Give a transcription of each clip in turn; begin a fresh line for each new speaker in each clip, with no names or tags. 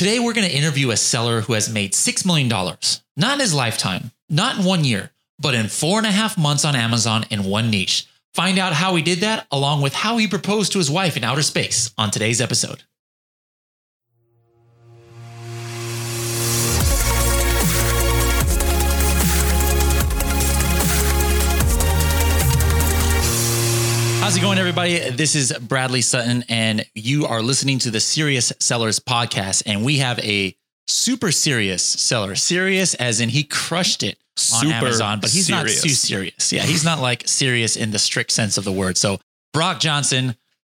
Today, we're going to interview a seller who has made $6 million, not in his lifetime, not in one year, but in four and a half months on Amazon in one niche. Find out how he did that, along with how he proposed to his wife in outer space on today's episode. How's it going, everybody? This is Bradley Sutton, and you are listening to the Serious Sellers podcast. And we have a super serious seller, serious as in he crushed it on
Super
Amazon, but he's not too serious. Yeah, he's not like serious in the strict sense of the word. So, Brock Johnson,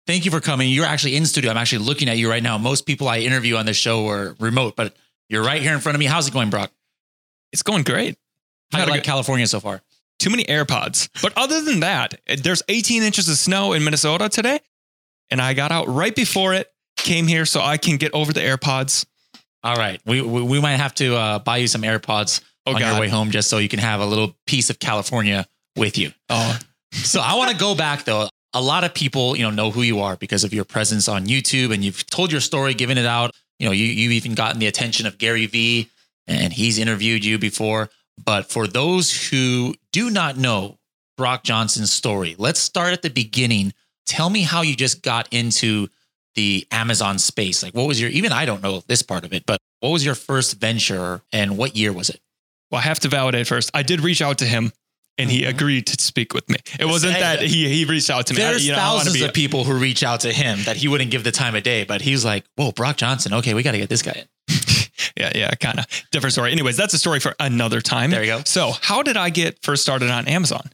thank you for coming. You're actually in studio. I'm actually looking at you right now. Most people I interview on this show are remote, but you're right here in front of me. How's it going, Brock?
It's going great.
How do you
a
like
good-
California so far?
Too many AirPods. But other than that, there's 18 inches of snow in Minnesota today. And I got out right before it, came here so I can get over the AirPods.
All right, we we, we might have to uh, buy you some AirPods
Oh,
on
God.
your way home, just so you can have a little piece of California with you.
Oh,
So I want to go back though. A lot of people, you know, know who you are because of your presence on YouTube and you've told your story, given it out. You know, you you've even gotten the attention of Gary Vee and he's interviewed you before. But for those who do not know Brock Johnson's story, let's start at the beginning. Tell me how you just got into the Amazon space. Like what was your even I don't know this part of it, but what was your first venture and what year was it?
well, I have to validate first. I did reach out to him and he
Mhm.
agreed to speak with me. It wasn't that he, he reached out to me. I-
There's
you know, I
thousands
be-
of people who reach out to him that he wouldn't give the time of day, but he's like, "Whoa, Brock Johnson. Okay, we got to get this guy in."
yeah, yeah, kind of different story. Anyways, that's a story for another time.
There you go.
So, how did I get first started on Amazon?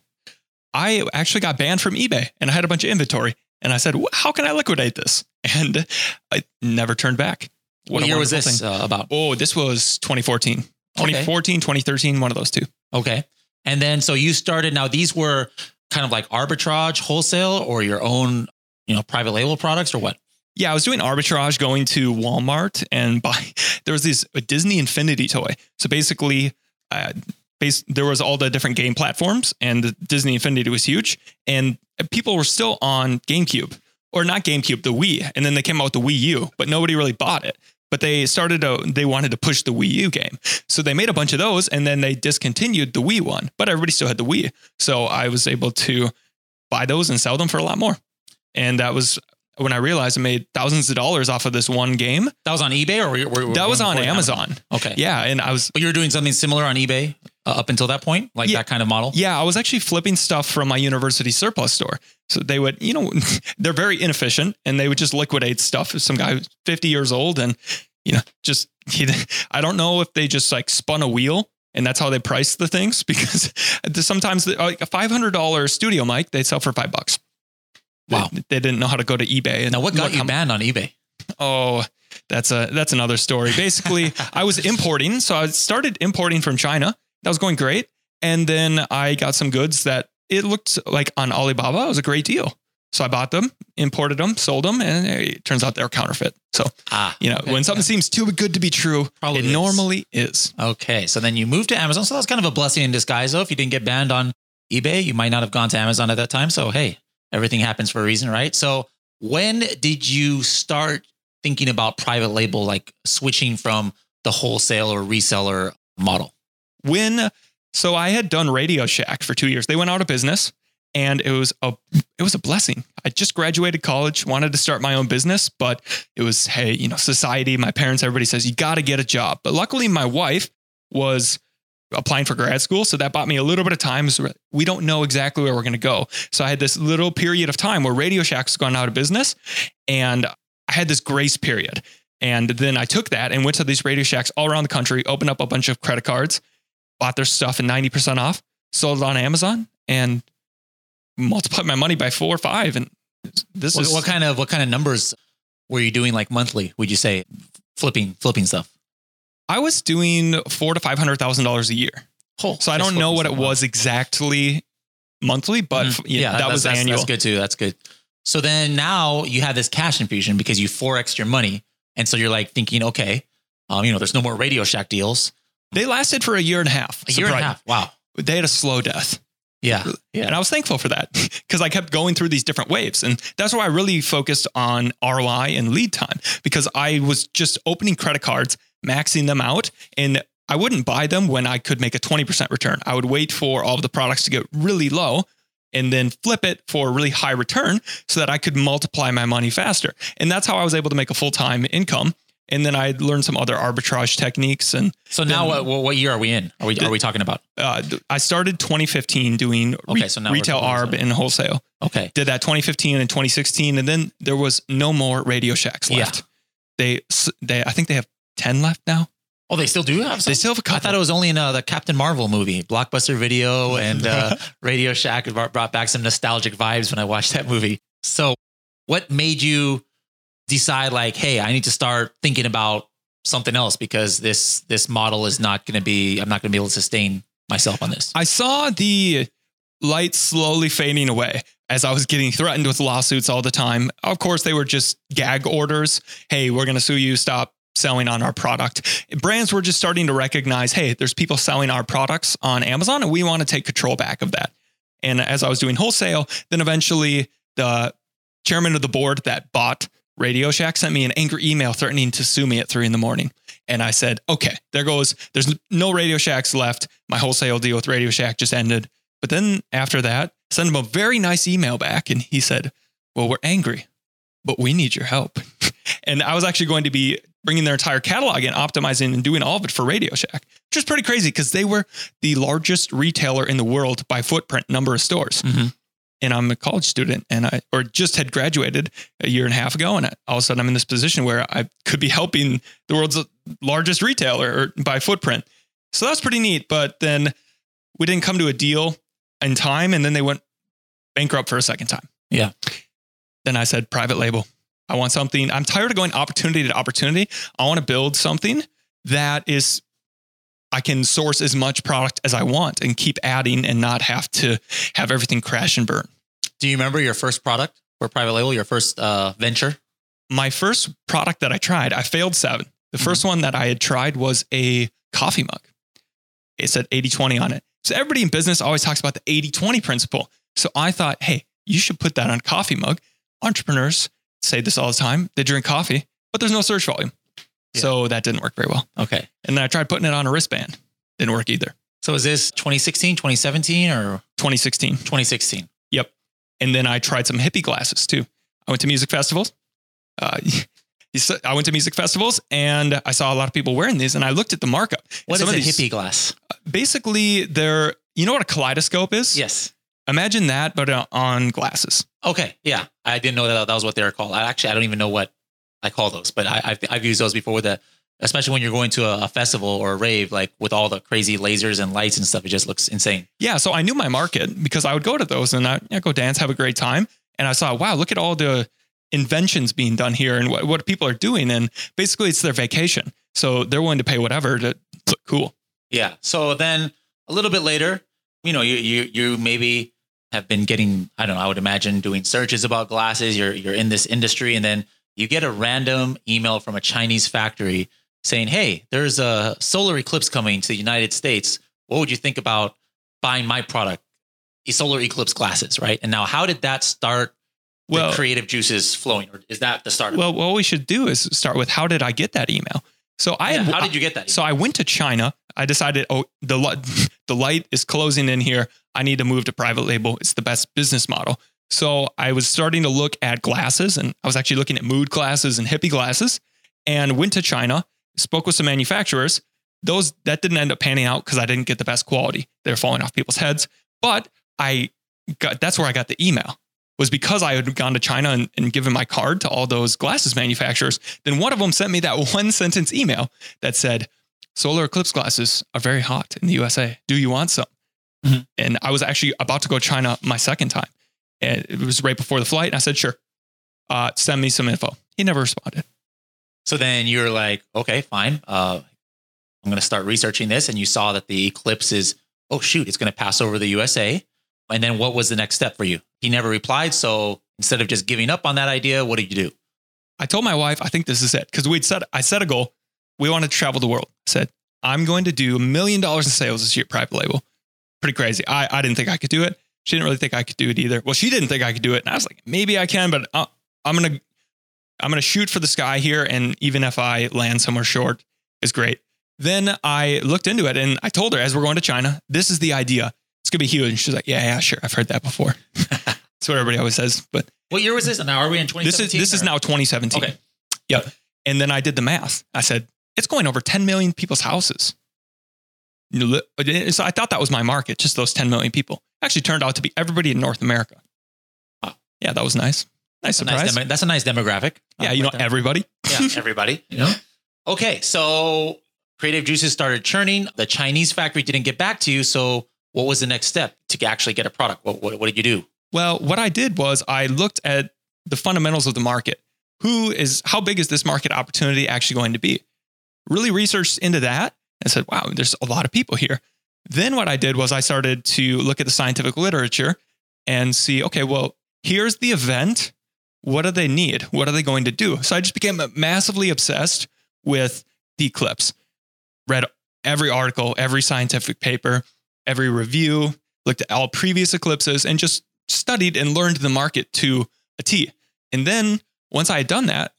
I actually got banned from eBay and I had a bunch of inventory. And I said, How can I liquidate this? And I never turned back.
What,
a
year was this
thing.
uh, about?
Oh, this was 2014. 2014, 2013, one of those two.
Okay, and then so you started. Now these were kind of like arbitrage, wholesale, or your own, you know, private label products, or what?
Yeah, I was doing arbitrage going to Walmart and buy. There was this a Disney Infinity toy. So basically, uh, base, there was all the different game platforms, and the Disney Infinity was huge. And people were still on GameCube, or not GameCube, the Wii. And then they came out with the Wii U, but nobody really bought it. But they started to, they wanted to push the Wii U game. So they made a bunch of those and then they discontinued the Wii one, but everybody still had the Wii. So I was able to buy those and sell them for a lot more. And that was when I realized I made thousands of dollars off of this one game.
That was on eBay, or were, you- were, were
That was on
before
Amazon.
Okay,
Yeah. And I was,
but you were doing something similar on eBay uh, up until that point, like
Yeah.
that kind of model.
yeah, I was actually flipping stuff from my university surplus store. So they would, you know, they're very inefficient and they would just liquidate stuff. Some guy 50 years old and, you know, just, he, I don't know if they just like spun a wheel and that's how they price the things because sometimes the, like a $500 studio mic, they sell for five bucks.
Wow.
They, they didn't know how to go to eBay. And
Now, what got you
how-
banned on eBay?
Oh, that's a that's another story. Basically, I was importing, so I started importing from China. That was going great, and then I got some goods that it looked like on Alibaba it was a great deal. So I bought them, imported them, sold them, and it turns out they're counterfeit. So
Ah,
you know, when something
yeah.
seems too good to be true,
Probably
it
is.
normally is.
Okay, so then you moved to Amazon. So that's kind of a blessing in disguise, though. If you didn't get banned on eBay, you might not have gone to Amazon at that time. So hey, everything happens for a reason, right? So when did you start thinking about private label, like switching from the wholesale or reseller model?
when so I had done Radio Shack for two years. They went out of business, and it was a it was a blessing. I just graduated college, wanted to start my own business, but it was hey, you know, society, my parents, everybody says you got to get a job. But luckily, my wife was applying for grad school, so that bought me a little bit of time. So we don't know exactly where we're going to go. So I had this little period of time where Radio Shack's gone out of business, and I had this grace period. And then I took that and went to these Radio Shacks all around the country, opened up a bunch of credit cards, bought their stuff at 90% off, sold it on Amazon, and multiplied my money by four or five. And this
What,
is
what kind of what kind of numbers were you doing like monthly? Would you say flipping flipping stuff?
I was doing four to five hundred thousand dollars a year.
Oh,
So I don't know what it. Was exactly monthly, but
Mhm.
yeah, that was
that's,
annual.
That's good too. That's good. So then now you have this cash infusion because you forex your money, and so you're like thinking, okay, um, you know, there's no more Radio Shack deals.
They lasted for a year and a half.
A year and a half. Wow.
They had a slow death.
Yeah. Yeah.
And I was thankful for that because I kept going through these different waves. And that's why I really focused on ROI and lead time because I was just opening credit cards, maxing them out. And I wouldn't buy them when I could make a 20% return. I would wait for all of the products to get really low and then flip it for a really high return so that I could multiply my money faster. And that's how I was able to make a full time income. And then I learned some other arbitrage techniques. And
So now, what, what year are we in? Are we are we talking about?
uh, I started 2015 doing re-
Okay, so now
retail arb and wholesale.
Okay.
Did that 2015 and 2016, and then there was no more Radio Shacks
Yeah.
left. They they I think they have 10 left now.
Oh, they still do have. Some?
They still have a
I
couple.
I thought it was only in uh, the Captain Marvel movie, Blockbuster Video, and uh, Radio Shack brought brought back some nostalgic vibes when I watched that movie. So, what made you decide, like, hey, I need to start thinking about something else because this this model is not going to be. I'm not going to be able to sustain myself on this.
I saw the light slowly fading away as I was getting threatened with lawsuits all the time. Of course, they were just gag orders. Hey, we're going to sue you. Stop selling on our product. Brands were just starting to recognize, hey, there's people selling our products on Amazon and we want to take control back of that. And as I was doing wholesale, then eventually the chairman of the board that bought Radio Shack sent me an angry email threatening to sue me at three in the morning. And I said, okay, there goes, there's no Radio Shacks left. My wholesale deal with Radio Shack just ended. But then after that, sent him a very nice email back and he said, well, we're angry, but we need your help. and I was actually going to be bringing their entire catalog and optimizing and doing all of it for Radio Shack, which is pretty crazy because they were the largest retailer in the world by footprint number of stores.
Mhm.
And I'm a college student and I, or just had graduated a year and a half ago. And all of a sudden I'm in this position where I could be helping the world's largest retailer by footprint. So that's pretty neat. But then we didn't come to a deal in time. And then they went bankrupt for a second time.
Yeah.
Then I said, private label. I want something. I'm tired of going opportunity to opportunity. I want to build something that is I can source as much product as I want and keep adding and not have to have everything crash and burn.
Do you remember your first product or private label? Your first uh, venture?
My first product that I tried, I failed seven. The 1st
Mm-hmm.
one that I had tried was a coffee mug. It said 80 20 on it. So everybody in business always talks about the 80 20 principle. So I thought, hey, you should put that on a coffee mug. Entrepreneurs say this all the time. They drink coffee, but there's no search volume.
Yeah.
So that didn't work very well.
Okay.
And then I tried putting it on a wristband. Didn't work either.
So is this 2016, 2017, or
2016.
2016? Yep.
And then I tried some hippie glasses too. I went to music festivals. Uh, I went to music festivals and I saw a lot of people wearing these and I looked at the markup.
What is a
these-
hippie glass?
Basically, they're, you know what a kaleidoscope is?
Yes.
Imagine that, but uh, on glasses.
Okay. Yeah. I didn't know that that was what they were called. I actually, I don't even know what I call those, but I, I've, I've used those before with the, especially when you're going to a, a festival or a rave, like with all the crazy lasers and lights and stuff. It just looks insane.
Yeah. So I knew my market because I would go to those and I go dance, have a great time. And I saw, wow, look at all the inventions being done here and what, what people are doing. And basically, it's their vacation. So they're willing to pay whatever to look cool.
Yeah. So then a little bit later, you know, you, you, you maybe have been getting, I don't know, I would imagine doing searches about glasses. You're, you're in this industry and then you get a random email from a Chinese factory saying, Hey, there's a solar eclipse coming to the United States. What would you think about buying my product? Solar eclipse glasses, right? And now how did that start the
Well-
creative juices flowing? Or is that the start of it?
Well, what we should do is start with how did I get that email? So I
Yeah,
had,
how did you get that?
so I went to China. I decided, oh, the the light is closing in here. I need to move to private label. It's the best business model. So I was starting to look at glasses, and I was actually looking at mood glasses and hippie glasses, and went to China. Spoke with some manufacturers. Those that didn't end up panning out because I didn't get the best quality. They're falling off people's heads. But I got that's where I got the email was because I had gone to China and, and given my card to all those glasses manufacturers. Then one of them sent me that one sentence email that said, Solar eclipse glasses are very hot in the USA. Do you want some?
Mhm.
And I was actually about to go to China my second time. And it was right before the flight. And I said, sure, uh, send me some info. He never responded.
So then you're like, okay, fine. Uh, I'm going to start researching this. And you saw that the eclipse is, oh, shoot, it's going to pass over the USA. And then what was the next step for you? He never replied. So instead of just giving up on that idea, what did you do?
I told my wife, I think this is it. Because we'd set, I set a goal. We wanted to travel the world. I said, I'm going to do a million dollars in sales this year, private label. pretty crazy. I, I didn't think I could do it. She didn't really think I could do it either. Well, she didn't think I could do it. And I was like, maybe I can, but uh, I'm going to, I'm going to shoot for the sky here. And even if I land somewhere short is great. Then I looked into it and I told her as we're going to China, this is the idea. It's going to be huge. And she's like, yeah, yeah, sure. I've heard that before. That's what everybody always says. But
What year was this? And now are we in 2017?
this is, this is now 2017.
Okay.
Yep. And then I did the math. I said, it's going over 10 million people's houses. You know, li- So I thought that was my market, just those 10 million people. Actually turned out to be everybody in North America.
Wow.
Yeah, that was nice. Nice
That's a
surprise.
nice, demo- that's a nice demographic.
yeah, you know, everybody.
yeah, everybody. You know. Okay, so creative juices started churning. The Chinese factory didn't get back to you. So what was the next step to actually get a product? What what, what did you do?
Well, what I did was I looked at the fundamentals of the market. Who is, how big is this market opportunity actually going to be? Really researched into that and said, wow, there's a lot of people here. Then what I did was I started to look at the scientific literature and see, okay, well, here's the event. What do they need? What are they going to do? So I just became massively obsessed with the eclipse. Read every article, every scientific paper, every review, looked at all previous eclipses, and just studied and learned the market to a T. And then once I had done that,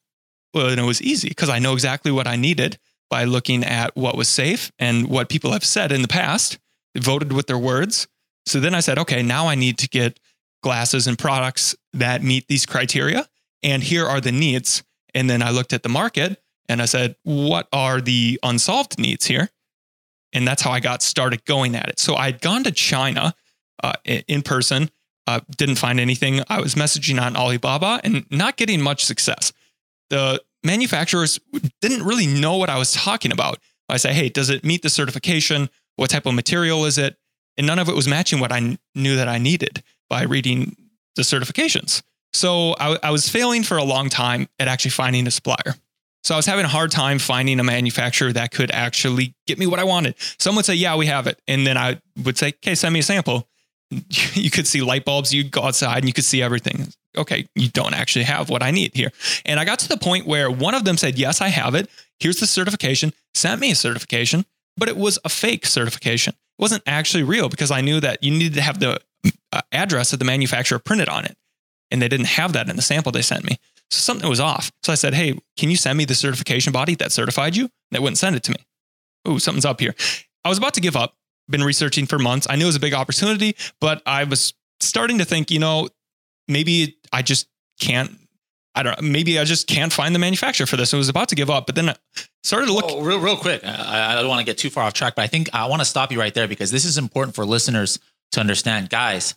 well, then it was easy because I know exactly what I needed by looking at what was safe and what people have said in the past, voted with their words. So then I said, okay, now I need to get glasses and products that meet these criteria. And here are the needs. And then I looked at the market and I said, what are the unsolved needs here? And that's how I got started going at it. So I'd gone to China uh, in person, uh, didn't find anything. I was messaging on Alibaba and not getting much success. The manufacturers didn't really know what I was talking about. I say, hey, does it meet the certification? What type of material is it? And none of it was matching what I knew that I needed by reading the certifications. So I, I was failing for a long time at actually finding a supplier. So I was having a hard time finding a manufacturer that could actually get me what I wanted. Some would say, yeah, we have it. And then I would say, okay, send me a sample. You could see light bulbs, you'd go outside and you could see everything. Okay, you don't actually have what I need here. And I got to the point where one of them said, yes, I have it. Here's the certification, sent me a certification, but it was a fake certification. It wasn't actually real because I knew that you needed to have the uh, address of the manufacturer printed on it. And they didn't have that in the sample they sent me. So something was off. So I said, Hey, can you send me the certification body that certified you? They wouldn't send it to me. Oh, something's up here. I was about to give up, been researching for months. I knew it was a big opportunity, but I was starting to think, you know, maybe I just can't. I don't know. Maybe I just can't find the manufacturer for this. I was about to give up, but then I started to look.
Oh, real, real quick. I, I don't want to get too far off track, but I think I want to stop you right there because this is important for listeners to understand. Guys,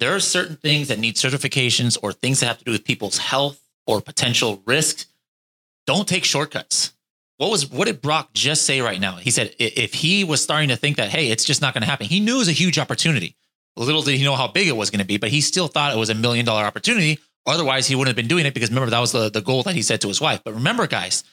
there are certain things that need certifications or things that have to do with people's health or potential risks. Don't take shortcuts. What was what did Brock just say right now? He said if he was starting to think that hey, it's just not going to happen. He knew it was a huge opportunity. Little did he know how big it was going to be, but he still thought it was a million dollar opportunity. Otherwise, he wouldn't have been doing it because remember that was the, the goal that he said to his wife. But remember, guys,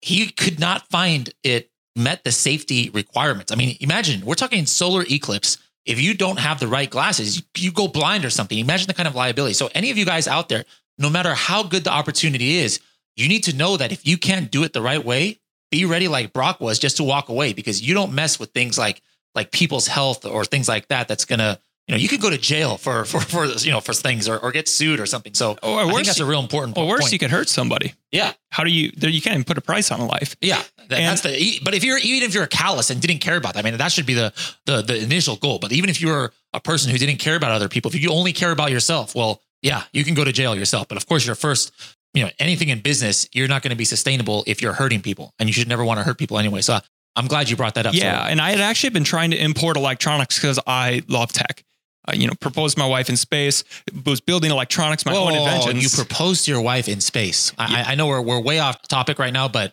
he could not find it met the safety requirements. I mean, imagine we're talking solar eclipse. If you don't have the right glasses, you, you go blind or something. Imagine the kind of liability. So, any of you guys out there, no matter how good the opportunity is, you need to know that if you can't do it the right way, be ready like Brock was just to walk away because you don't mess with things like like people's health or things like that. That's gonna you know you could go to jail for for for you know for things or, or get sued or something. So
Or
I think that's a real important point.
or worse,
point.
you could hurt somebody.
yeah,
How do you? You can't even put a price on a life.
yeah, that, that's the. But if you're even if you're a callous and didn't care about that, I mean, that should be the the the initial goal. But even if you're a person who didn't care about other people, if you only care about yourself, well, yeah, you can go to jail yourself. But of course, your first, you know, anything in business, you're not going to be sustainable if you're hurting people, and you should never want to hurt people anyway. So I'm glad you brought that up.
Yeah,
So,
and I had actually been trying to import electronics because I love tech. Uh, you know, proposed to my wife in space, was building electronics, my
Whoa,
own inventions.
you proposed to your wife in space. I, I I know we're we're way off topic right now, but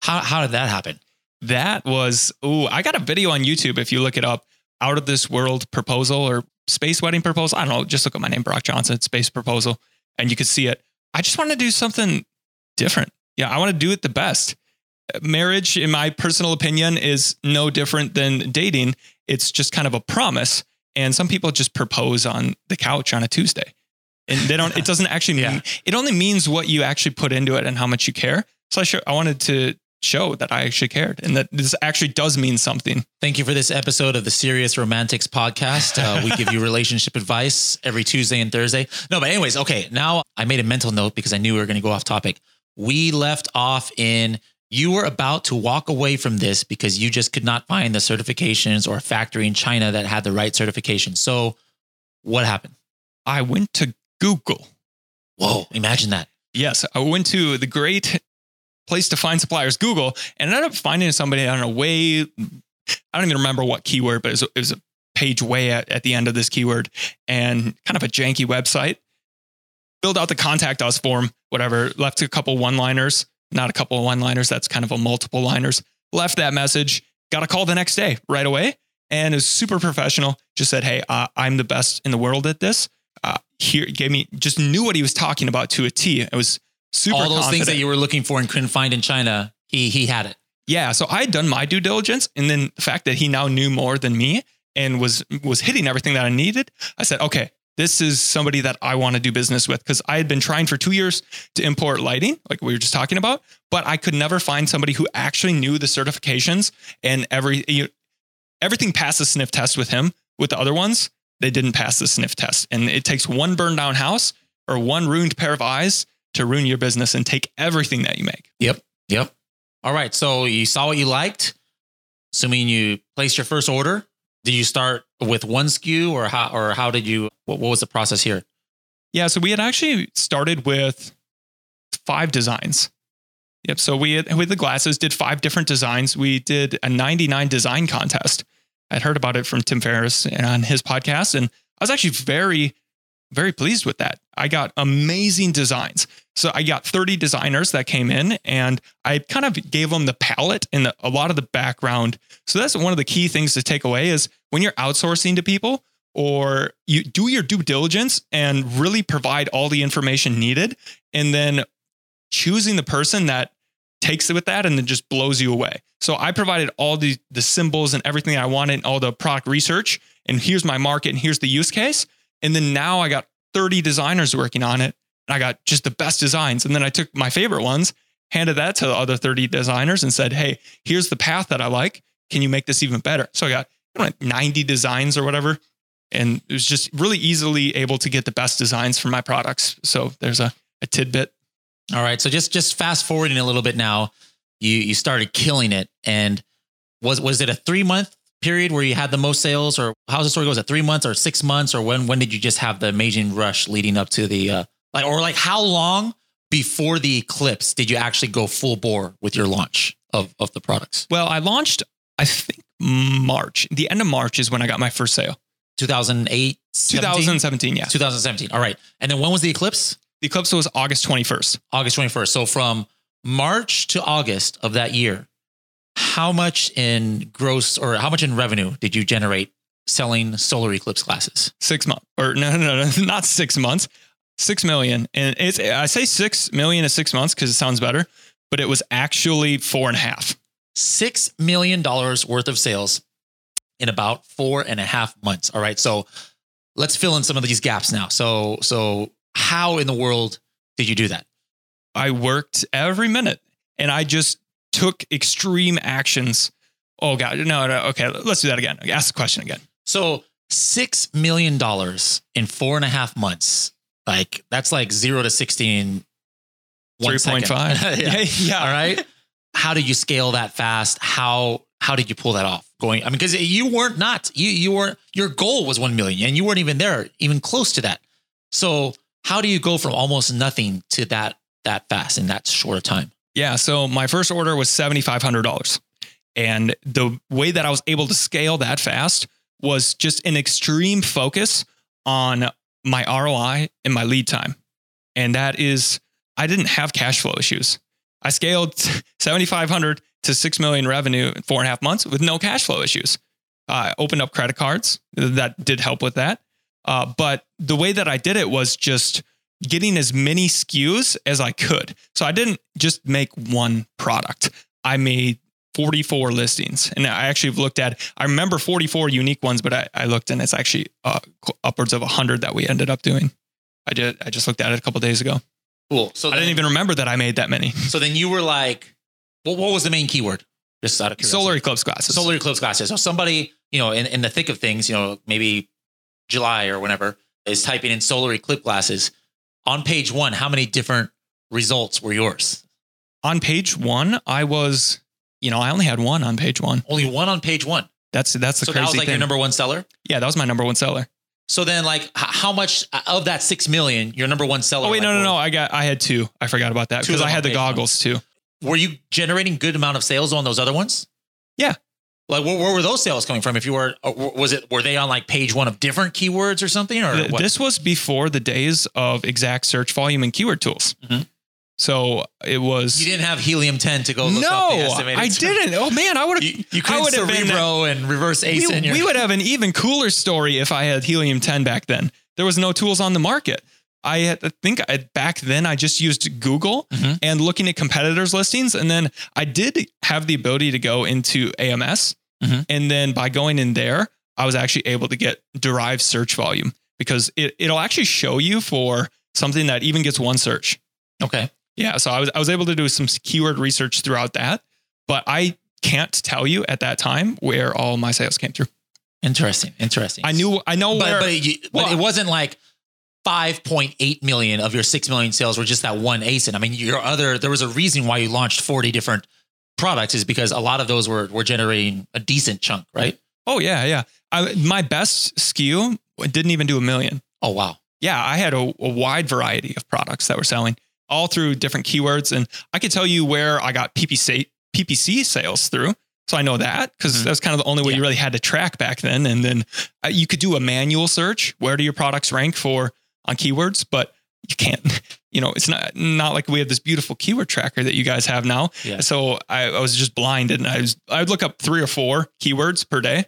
how how did that happen?
that was oh, I got a video on YouTube. If you look it up, out of this world proposal or space wedding proposal. I don't know. Just look at my name, Brock Johnson, space proposal, and you could see it. I just want to do something different. Yeah, I want to do it the best. Marriage, in my personal opinion, is no different than dating. It's just kind of a promise. And some people just propose on the couch on a Tuesday. And they don't, it doesn't actually
Yeah.
mean, it only means what you actually put into it and how much you care. So I, sure, I wanted to show that I actually cared and that this actually does mean something.
Thank you for this episode of the Serious Romantics podcast. Uh, we give you relationship advice every Tuesday and Thursday. No, but anyways, okay. Now I made a mental note because I knew we were going to go off topic. We left off in you were about to walk away from this because you just could not find the certifications or a factory in China that had the right certification. So, what happened?
I went to Google.
Whoa, imagine that.
Yes, I went to the great place to find suppliers, Google, and ended up finding somebody on a way. I don't even remember what keyword, but it was, it was a page way at, at the end of this keyword and kind of a janky website. Filled out the contact us form, whatever, left a couple one liners, not a couple one liners, that's kind of a multiple liners. Left that message, got a call the next day right away. And is super professional. Just said, Hey, uh, I'm the best in the world at this. Uh, here, gave me just knew what he was talking about to a T. It was super
All those things that you were looking for and couldn't find in China, he he had it.
Yeah, so I had done my due diligence, and then the fact that he now knew more than me and was was hitting everything that I needed, I said, okay, this is somebody that I want to do business with because I had been trying for two years to import lighting, like we were just talking about, but I could never find somebody who actually knew the certifications and every you, everything passed the sniff test with him. With the other ones, they didn't pass the sniff test, and it takes one burned down house or one ruined pair of eyes to ruin your business and take everything that you make.
Yep. Yep. All right. So you saw what you liked. Assuming you placed your first order, did you start with one SKU or how or how did you what, what was the process here?
Yeah, so we had actually started with five designs. Yep. So we had, with the glasses did five different designs. We did a 99 design contest. I'd heard about it from Tim Ferriss and on his podcast, and I was actually very, very pleased with that. I got amazing designs. So I got 30 designers that came in, and I kind of gave them the palette and the, a lot of the background. So that's one of the key things to take away is when you're outsourcing to people, or you do your due diligence and really provide all the information needed and then choosing the person that takes it with that and then just blows you away. So I provided all the the symbols and everything I wanted, all the product research, and here's my market and here's the use case. And then now I got 30 designers working on it. And I got just the best designs. And then I took my favorite ones, handed that to the other 30 designers and said, Hey, here's the path that I like. Can you make this even better? So I got don't know, 90 designs or whatever and it was just really easily able to get the best designs for my products. So there's a, a tidbit.
All right. So just just fast forwarding a little bit now, you you started killing it. And was was it a three month period where you had the most sales, or how's the story goes? At three months or six months, or when when did you just have the amazing rush leading up to the uh, like, or like how long before the eclipse did you actually go full bore with your launch of of the products?
Well, I launched, I think March. The end of March is when I got my first sale.
2008,
2017, yeah.
2017. All right. And then when was the eclipse?
The eclipse was August 21st.
August 21st. So from March to August of that year, how much in gross or how much in revenue did you generate selling solar eclipse glasses?
Six months, or no, no, no, not six months, six million. And it's, I say six million to six months because it sounds better, but it was actually four and a half.
Six million dollars worth of sales in about four and a half months. All right. So let's fill in some of these gaps now. So, so how in the world did you do that?
I worked every minute and I just took extreme actions. Oh God, no, no. Okay, let's do that again. Ask the question again.
So six million dollars in four and a half months. Like that's like zero to sixteen.
Three point five.
yeah.
yeah.
All right. How did you scale that fast? How how did you pull that off? Going, I mean, because you weren't not you you weren't your goal was one million and you weren't even there, even close to that. So how do you go from almost nothing to that that fast in that short of time?
Yeah. So my first order was seventy five hundred dollars, and the way that I was able to scale that fast was just an extreme focus on my ROI and my lead time, and that is I didn't have cash flow issues. I scaled seventy five hundred to six million revenue in four and a half months with no cash flow issues. I opened up credit cards that did help with that, uh, but the way that I did it was just getting as many SKUs as I could. So I didn't just make one product. I made 44 listings. And I actually looked at, I remember 44 unique ones, but I, I looked and it's actually uh, upwards of 100 that we ended up doing. I did. I just looked at it a couple days ago.
Cool. So
I didn't even remember that I made that many.
So then you were like, What, what was the main keyword? Just out of curiosity.
Solar eclipse glasses.
solar eclipse glasses. So somebody, you know, in, in the thick of things, you know, maybe July or whenever is typing in solar eclipse glasses on page one. How many different results were yours?
on page one, I was, you know, I only had one on page one.
Only one on page one.
That's that's the
so
crazy
that was like
thing.
your number one seller.
yeah, that was my number one seller.
So then, like, h- how much uh, of that six million, your number one seller?
Oh wait,
like,
no, no, no. I got I had two. I forgot about that because I had the
page one.
goggles too.
Were you generating good amount of sales on those other ones?
Yeah.
Like, where, where were those sales coming from? If you were, was it were they on like page one of different keywords or something, or what?
This was before the days of exact search volume and keyword tools.
Mhm.
So it was
you didn't have Helium 10 to go. Look
no,
up the estimated
I didn't. Oh man, I would have.
You, you
would have been-
and reverse ace
we,
in your.
we would have an even cooler story if I had helium 10 back then. There was no tools on the market. I had, I think I, back then I just used Google
Mhm.
and looking at competitors' listings. And then I did have the ability to go into AMS.
Mhm.
And then by going in there, I was actually able to get derived search volume because it, it'll actually show you for something that even gets one search.
okay.
Yeah. So I was, I was able to do some keyword research throughout that, but I can't tell you at that time where all my sales came through.
Interesting. Interesting.
I knew, I know
but
where.
but, you, but it wasn't like. 5.8 million of your 6 million sales were just that one ASIN. I mean, your other, there was a reason why you launched 40 different products is because a lot of those were, were generating a decent chunk, right?
Oh yeah, yeah. I, my best SKU didn't even do a million.
Oh, wow.
Yeah, I had a, a wide variety of products that were selling all through different keywords, and I could tell you where I got PPC PPC sales through. So I know that because
Mhm.
that's kind of the only way
Yeah.
you really had to track back then. And then uh, you could do a manual search. Where do your products rank for on keywords? But you can't. You know, it's not not like we have this beautiful keyword tracker that you guys have now.
Yeah.
So I, I was just blinded, and I was I would look up three or four keywords per day,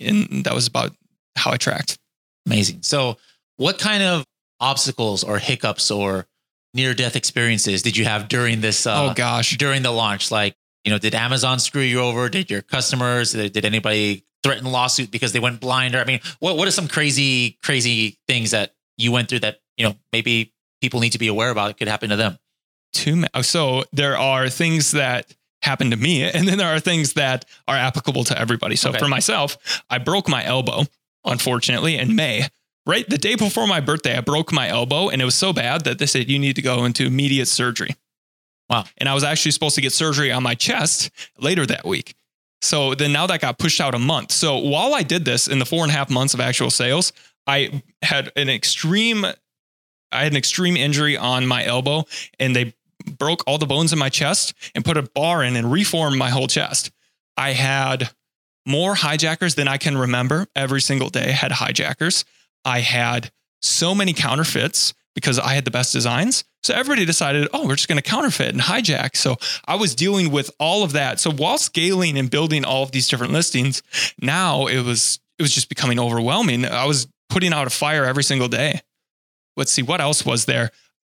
and that was about how I tracked.
Amazing. So, what kind of obstacles or hiccups or near death experiences did you have during this? Uh,
oh gosh,
during the launch, like you know, did Amazon screw you over? Did your customers? Did, did anybody threaten lawsuit because they went blind? Or I mean, what what are some crazy crazy things that you went through that you know maybe people need to be aware about? It could happen to them.
too ma- so there are things that happen to me and then there are things that are applicable to everybody so
Okay.
for myself i broke my elbow unfortunately in may right the day before my birthday i broke my elbow and it was so bad that they said you need to go into immediate surgery
Wow.
and i was actually supposed to get surgery on my chest later that week so then now that got pushed out a month so while i did this in the four and a half months of actual sales i had an extreme i had an extreme injury on my elbow and they broke all the bones in my chest and put a bar in and reformed my whole chest. I had more hijackers than I can remember every single day had hijackers. I had so many counterfeits because I had the best designs. So everybody decided, oh, we're just going to counterfeit and hijack. So I was dealing with all of that. So while scaling and building all of these different listings, now it was it was just becoming overwhelming. I was putting out a fire every single day. Let's see what else was there.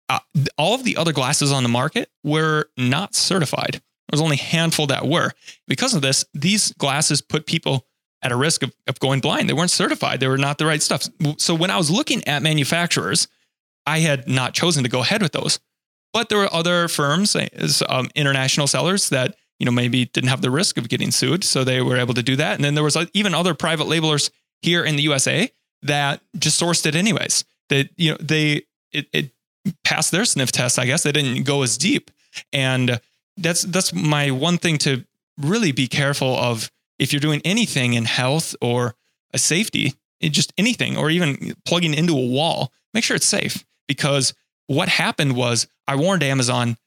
Uh, all of the other glasses on the market were not certified. There was only a handful that were. Because of this, these glasses put people at a risk of, of going blind. They weren't certified. They were not the right stuff. So when I was looking at manufacturers, I had not chosen to go ahead with those. But there were other firms, as, um, international sellers that you know maybe didn't have the risk of getting sued, so they were able to do that. And then there was uh, even other private labelers here in the USA that just sourced it anyways. That you know they it, it passed their sniff test. I guess they didn't go as deep, and that's that's my one thing to really be careful of if you're doing anything in health or a safety, just anything, or even plugging into a wall. Make sure it's safe because what happened was I warned Amazon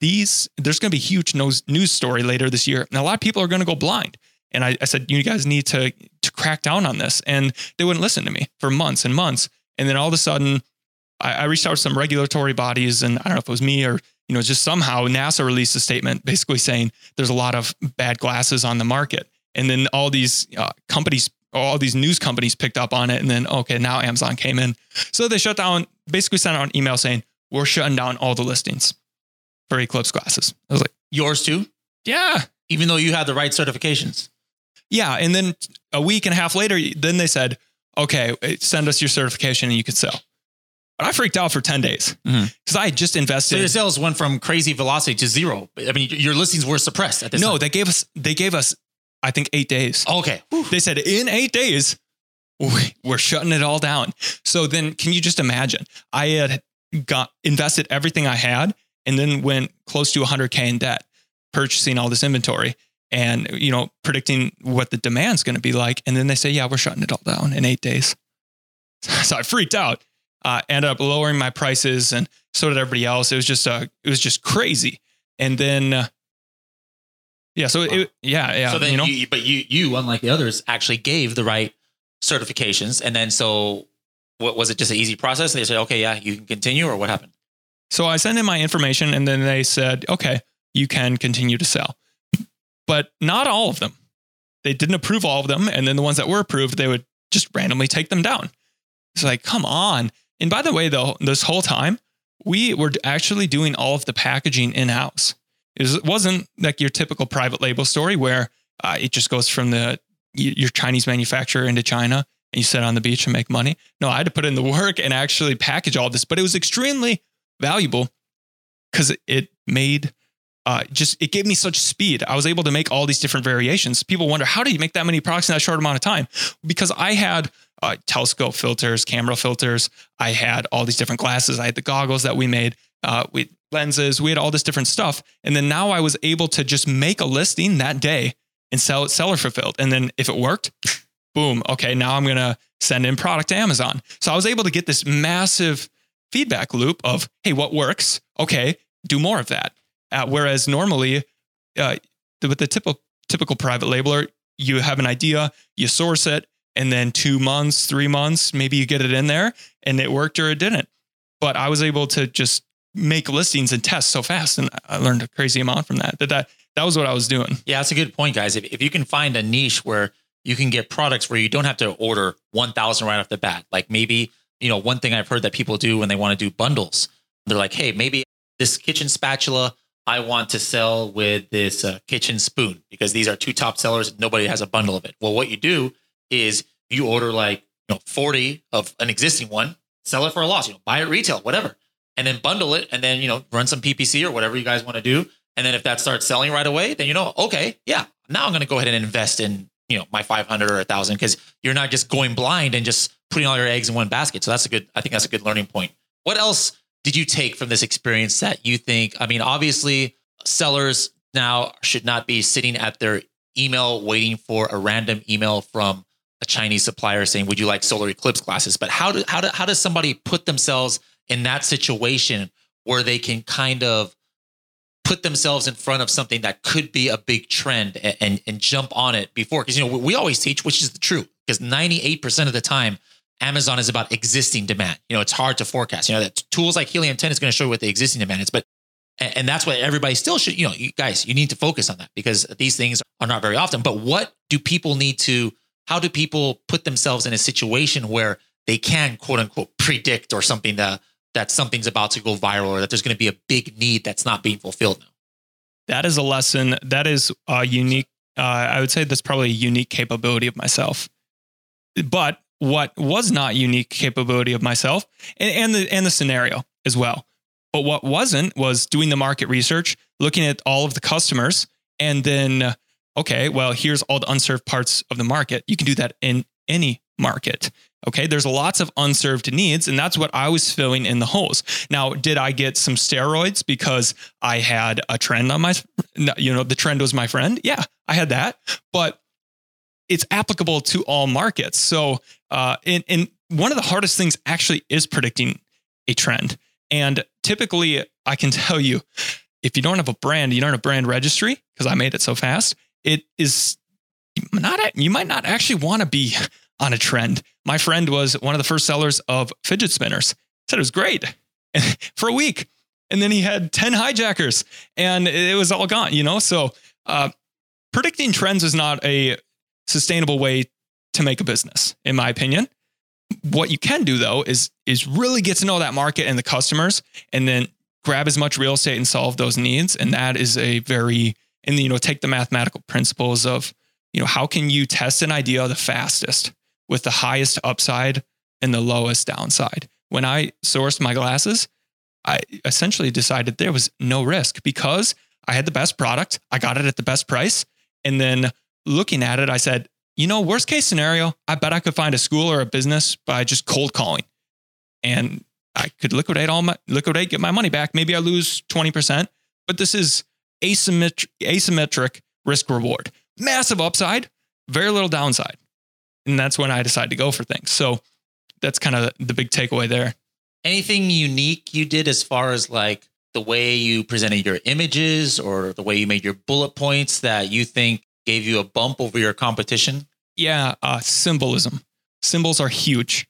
these there's going to be a huge news story later this year, and a lot of people are going to go blind. And I, I said, you guys need to to crack down on this, and they wouldn't listen to me for months and months. And then all of a sudden, I, I reached out to some regulatory bodies, and I don't know if it was me or you know just somehow NASA released a statement basically saying there's a lot of bad glasses on the market, and then all these uh, companies. All these news companies picked up on it, and then okay, now Amazon came in, so they shut down. Basically, sent out an email saying we're shutting down all the listings for Eclipse glasses. I was like,
Yours too,
yeah,
even though you had the right certifications.
Yeah. And then a week and a half later, then they said, okay, eh, send us your certification and you can sell. But I freaked out for 10 days
mm-hmm.
because I had just invested So
your sales went from crazy velocity to zero. I mean, your listings were suppressed at this
no,
time.
they gave us, they gave us, I think eight days.
Okay.
They said in eight days, we- we're shutting it all down. So then can you just imagine? I had got invested everything I had and then went close to 100K in debt, purchasing all this inventory and, you know, predicting what the demand's going to be like. And then they say, yeah, we're shutting it all down in eight days. So I freaked out. Uh, ended up lowering my prices and so did everybody else. It was just, uh, it was just crazy. And then, uh, yeah, so it, yeah, yeah,
so then
you know,
you, but you, you, unlike the others, actually gave the right certifications. And then so what was it just an easy process? They said, okay, yeah, you can continue or what happened?
So I sent in my information and then they said, okay, you can continue to sell. But not all of them. They didn't approve all of them. And then the ones that were approved, they would just randomly take them down. It's like, come on. And by the way, though, this whole time, we were actually doing all of the packaging in house. It wasn't like your typical private label story where uh, it just goes from the your Chinese manufacturer into China and you sit on the beach and make money. No, I had to put in the work and actually package all this, but it was extremely valuable because it made uh, just it gave me such speed. I was able to make all these different variations. People wonder how do you make that many products in that short amount of time? Because I had uh, telescope filters, camera filters. I had all these different glasses. I had the goggles that we made. Uh, we lenses. We had all this different stuff, and then now I was able to just make a listing that day and sell it seller fulfilled. And then if it worked, boom. Okay, now I'm gonna send in product to Amazon. So I was able to get this massive feedback loop of, hey, what works? Okay, do more of that. Uh, whereas normally, uh, with the typical typical private labeler, you have an idea, you source it, and then two months, three months, maybe you get it in there, and it worked or it didn't. But I was able to just make listings and test so fast, and I learned a crazy amount from that. That that that was what I was doing.
Yeah, that's a good point, guys. If, if you can find a niche where you can get products where you don't have to order 1,000 right off the bat, like maybe, you know, one thing I've heard that people do when they want to do bundles, they're like, hey, maybe this kitchen spatula I want to sell with this uh, kitchen spoon because these are two top sellers. And nobody has a bundle of it. Well, what you do is you order like you know 40 of an existing one, sell it for a loss, you know, buy it retail, whatever, and then bundle it and then, you know, run some PPC or whatever you guys want to do. And then if that starts selling right away, then you know, okay, yeah, now I'm going to go ahead and invest in, you know, my 500 or a thousand because you're not just going blind and just putting all your eggs in one basket. So that's a good, I think that's a good learning point. What else did you take from this experience that you think, I mean, obviously sellers now should not be sitting at their email waiting for a random email from a Chinese supplier saying, would you like solar eclipse glasses? But how do, how do, how does somebody put themselves in that situation where they can kind of put themselves in front of something that could be a big trend and, and, and jump on it before? Because, you know, we always teach, which is the truth, because 98% of the time, Amazon is about existing demand. You know, it's hard to forecast. You know, that tools like Helium 10 is going to show you what the existing demand is, but and, that's what everybody still should, you know, you guys, you need to focus on that because these things are not very often. But what do people need to, how do people put themselves in a situation where they can quote unquote predict or something that that something's about to go viral or that there's going to be a big need that's not being fulfilled now?
That is a lesson. That is a unique. Uh, I would say that's probably a unique capability of myself. But what was not unique capability of myself, and, and the and the scenario as well. But what wasn't was doing the market research, looking at all of the customers, and then okay, well, here's all the unserved parts of the market. You can do that in any market. Okay, there's lots of unserved needs, and that's what I was filling in the holes. Now, did I get some steroids because I had a trend on my, you know, the trend was my friend? Yeah, I had that, but it's applicable to all markets. So, uh, and, and one of the hardest things actually is predicting a trend. And typically, I can tell you, if you don't have a brand, you don't have a brand registry, because I made it so fast, it is not, you might not actually want to be on a trend. My friend was one of the first sellers of fidget spinners. Said it was great for a week. And then he had 10 hijackers and it was all gone, you know? So uh, predicting trends is not a sustainable way to make a business, in my opinion. What you can do though is is really get to know that market and the customers and then grab as much real estate and solve those needs. And that is a very and you know, take the mathematical principles of, you know, how can you test an idea the fastest with the highest upside and the lowest downside? when I sourced my glasses, I essentially decided there was no risk because I had the best product. I got it at the best price. And then looking at it, I said, you know, worst case scenario, I bet I could find a school or a business by just cold calling. And I could liquidate all my liquidate, get my money back. Maybe I lose 20%, but this is asymmetric, asymmetric risk reward. Massive upside, very little downside. And that's when I decide to go for things. So that's kind of the big takeaway there.
Anything unique you did as far as like the way you presented your images or the way you made your bullet points that you think gave you a bump over your competition?
Yeah, uh, symbolism. Symbols are huge.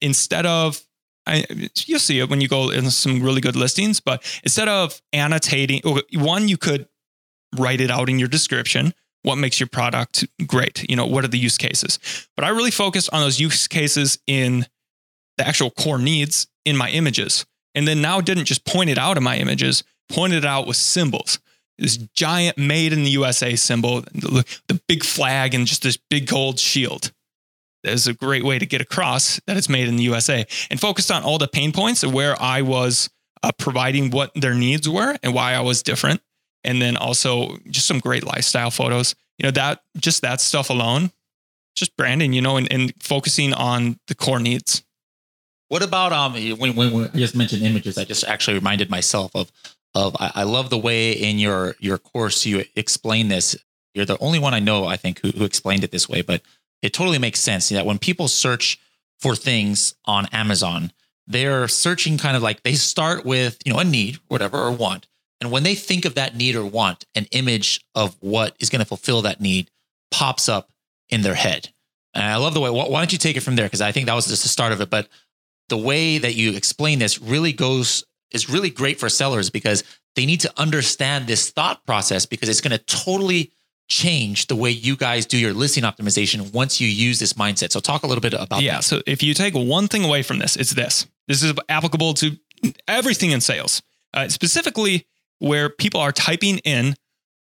Instead of, I, you'll see it when you go in some really good listings, but instead of annotating, one, you could write it out in your description. What makes your product great? You know, what are the use cases? But I really focused on those use cases in the actual core needs in my images. And then now didn't just point it out in my images, pointed it out with symbols this giant made in the USA symbol, the big flag, and just this big gold shield. That is a great way to get across that it's made in the USA and focused on all the pain points of where I was uh, providing what their needs were and why I was different. And then also just some great lifestyle photos. You know, that just that stuff alone, just branding, you know, and, and focusing on the core needs.
What about um when, when, when I just mentioned images, I just actually reminded myself of of I, I, love the way in your your course you explain this. You're the only one I know, I think, who, who explained it this way, but it totally makes sense that when people search for things on Amazon, they're searching kind of like they start with, you know, a need, whatever, or want. And when they think of that need or want, an image of what is going to fulfill that need pops up in their head. And I love the way, why don't you take it from there? Because I think that was just the start of it. But the way that you explain this really goes is really great for sellers because they need to understand this thought process because it's going to totally change the way you guys do your listing optimization once you use this mindset. So talk a little bit about
yeah,
that.
so if you take one thing away from this, it's this. This is applicable to everything in sales, uh, specifically where people are typing in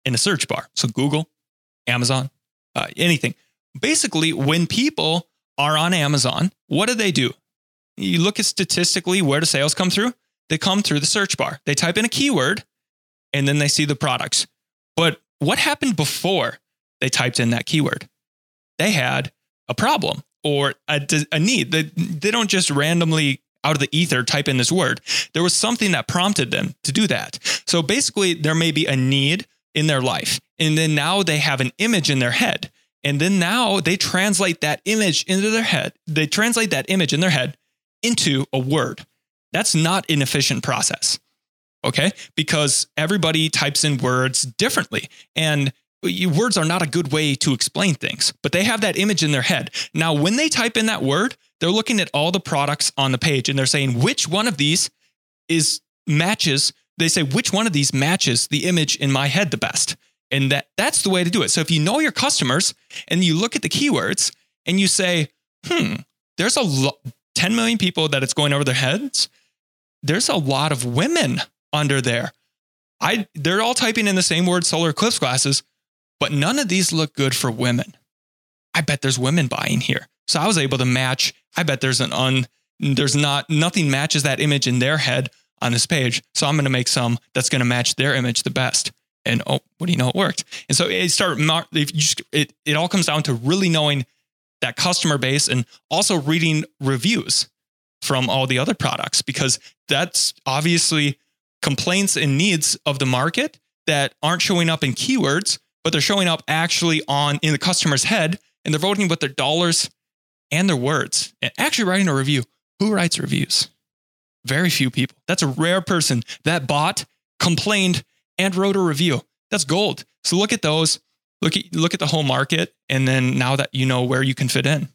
in a search bar. So Google, Amazon, uh, anything. Basically, when people are on Amazon, what do they do? You look at statistically where do sales come through? They come through the search bar. They type in a keyword and then they see the products. But what happened before they typed in that keyword? They had a problem or a, a need. They, they don't just randomly out of the ether type in this word. There was something that prompted them to do that. So basically, there may be a need in their life. And then now they have an image in their head. And then now they translate that image into their head. They translate that image in their head into a word. That's not an efficient process. Okay. Because everybody types in words differently. And words are not a good way to explain things, but they have that image in their head. Now, when they type in that word, they're looking at all the products on the page and they're saying which one of these is matches. They say which one of these matches the image in my head the best. And that that's the way to do it. So if you know your customers and you look at the keywords and you say, "Hmm, there's a lo- 10 million people that it's going over their heads, there's a lot of women under there. I they're all typing in the same word solar eclipse glasses, but none of these look good for women. I bet there's women buying here. So I was able to match. I bet there's an un there's not nothing matches that image in their head on this page. So I'm going to make some that's going to match their image the best. And oh, what do you know? It worked. And so it you just, it it all comes down to really knowing that customer base and also reading reviews from all the other products because that's obviously complaints and needs of the market that aren't showing up in keywords, but they're showing up actually on in the customer's head and they're voting with their dollars and their words and actually writing a review. Who writes reviews? Very few people. That's a rare person that bought, complained, and wrote a review. That's gold. So look at those look at look at the whole market and then now that you know where you can fit in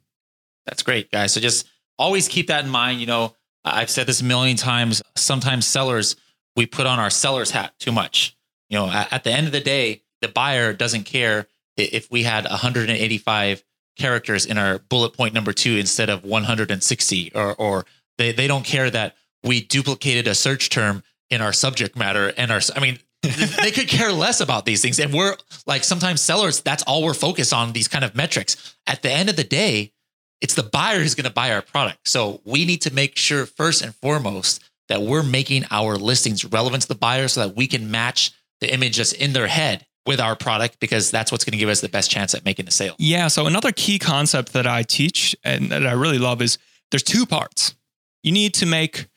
that's great guys so just always keep that in mind you know i've said this a million times sometimes sellers we put on our seller's hat too much you know at, the end of the day the buyer doesn't care if we had 185 characters in our bullet point number two instead of 160 or or they, they don't care that we duplicated a search term in our subject matter and our i mean they could care less about these things. And we're like sometimes sellers, that's all we're focused on, these kind of metrics. At the end of the day, it's the buyer who's going to buy our product. So we need to make sure first and foremost that we're making our listings relevant to the buyer so that we can match the image that's in their head with our product because that's what's going to give us the best chance at making the sale.
Yeah. So another key concept that I teach and that I really love is there's two parts. You need to make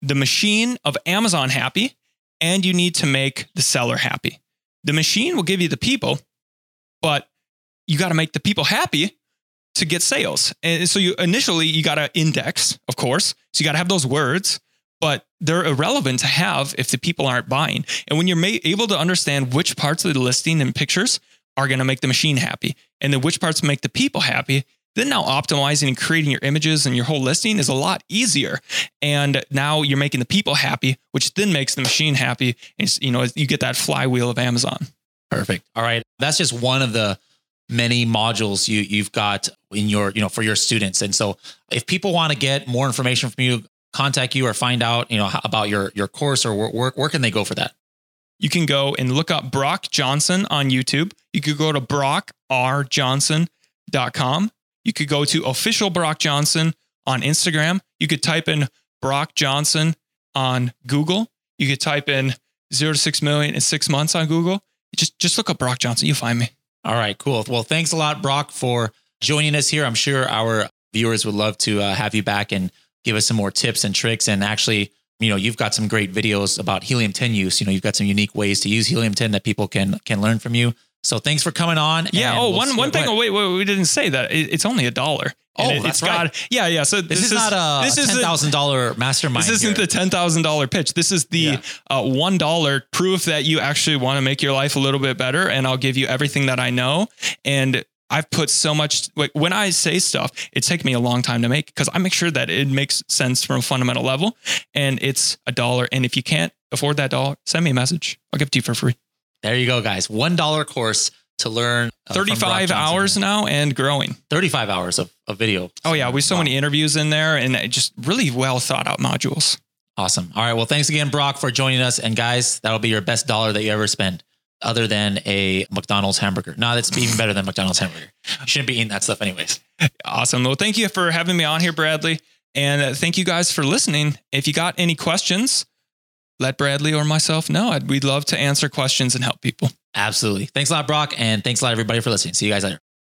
the machine of Amazon happy and you need to make the seller happy. The machine will give you the people, but you got to make the people happy to get sales. And so you initially you got to index, of course. So you got to have those words, but they're irrelevant to have if the people aren't buying. And when you're ma- able to understand which parts of the listing and pictures are going to make the machine happy and then which parts make the people happy, then now optimizing and creating your images and your whole listing is a lot easier. And now you're making the people happy, which then makes the machine happy. And you know, you get that flywheel of Amazon.
Perfect. All right. That's just one of the many modules you you've got in your, you know, for your students. And so if people want to get more information from you, contact you or find out, you know, about your your course or where, where can they go for that?
You can go and look up Brock Johnson on YouTube. You could go to brockrjohnson.com. You could go to official Brock Johnson on Instagram. You could type in Brock Johnson on Google. You could type in zero to six million in six months on Google. Just just look up Brock Johnson. You'll find me.
All right, cool. Well, thanks a lot, Brock, for joining us here. I'm sure our viewers would love to uh, have you back and give us some more tips and tricks. And actually, you know, you've got some great videos about helium 10 use. You know, you've got some unique ways to use helium 10 that people can can learn from you. So thanks for coming on.
Yeah. Oh,
we'll
one one thing. Oh, wait, wait, we didn't say that. It, it's only a dollar.
Oh,
it,
that's
it's got,
right.
Yeah, yeah. So
This,
this,
is, not a
this
ten thousand dollar mastermind.
This isn't
here.
the ten thousand dollar pitch. This is the
Yeah.
uh, one dollar proof that you actually want to make your life a little bit better. And I'll give you everything that I know. And I've put so much. Like when I say stuff, it takes me a long time to make because I make sure that it makes sense from a fundamental level. And it's a dollar. And if you can't afford that dollar, send me a message. I'll give it to you for free.
There you go, guys. One dollar course to learn. uh, from
Thirty
Brock
five
Johnson.
hours now and growing.
35 hours of, of video.
Oh yeah, we have so
Wow.
many interviews in there and just really well thought out modules.
Awesome. All right. Well, thanks again, Brock, for joining us. And guys, that'll be your best dollar that you ever spend, other than a McDonald's hamburger. No, that's even better than McDonald's hamburger. You shouldn't be eating that stuff, anyways.
Awesome. Well, thank you for having me on here, Bradley. And uh, thank you guys for listening. If you got any questions, let Bradley or myself know. We'd love to answer questions and help people.
Absolutely. Thanks a lot, Brock. And thanks a lot, everybody, for listening. See you guys later.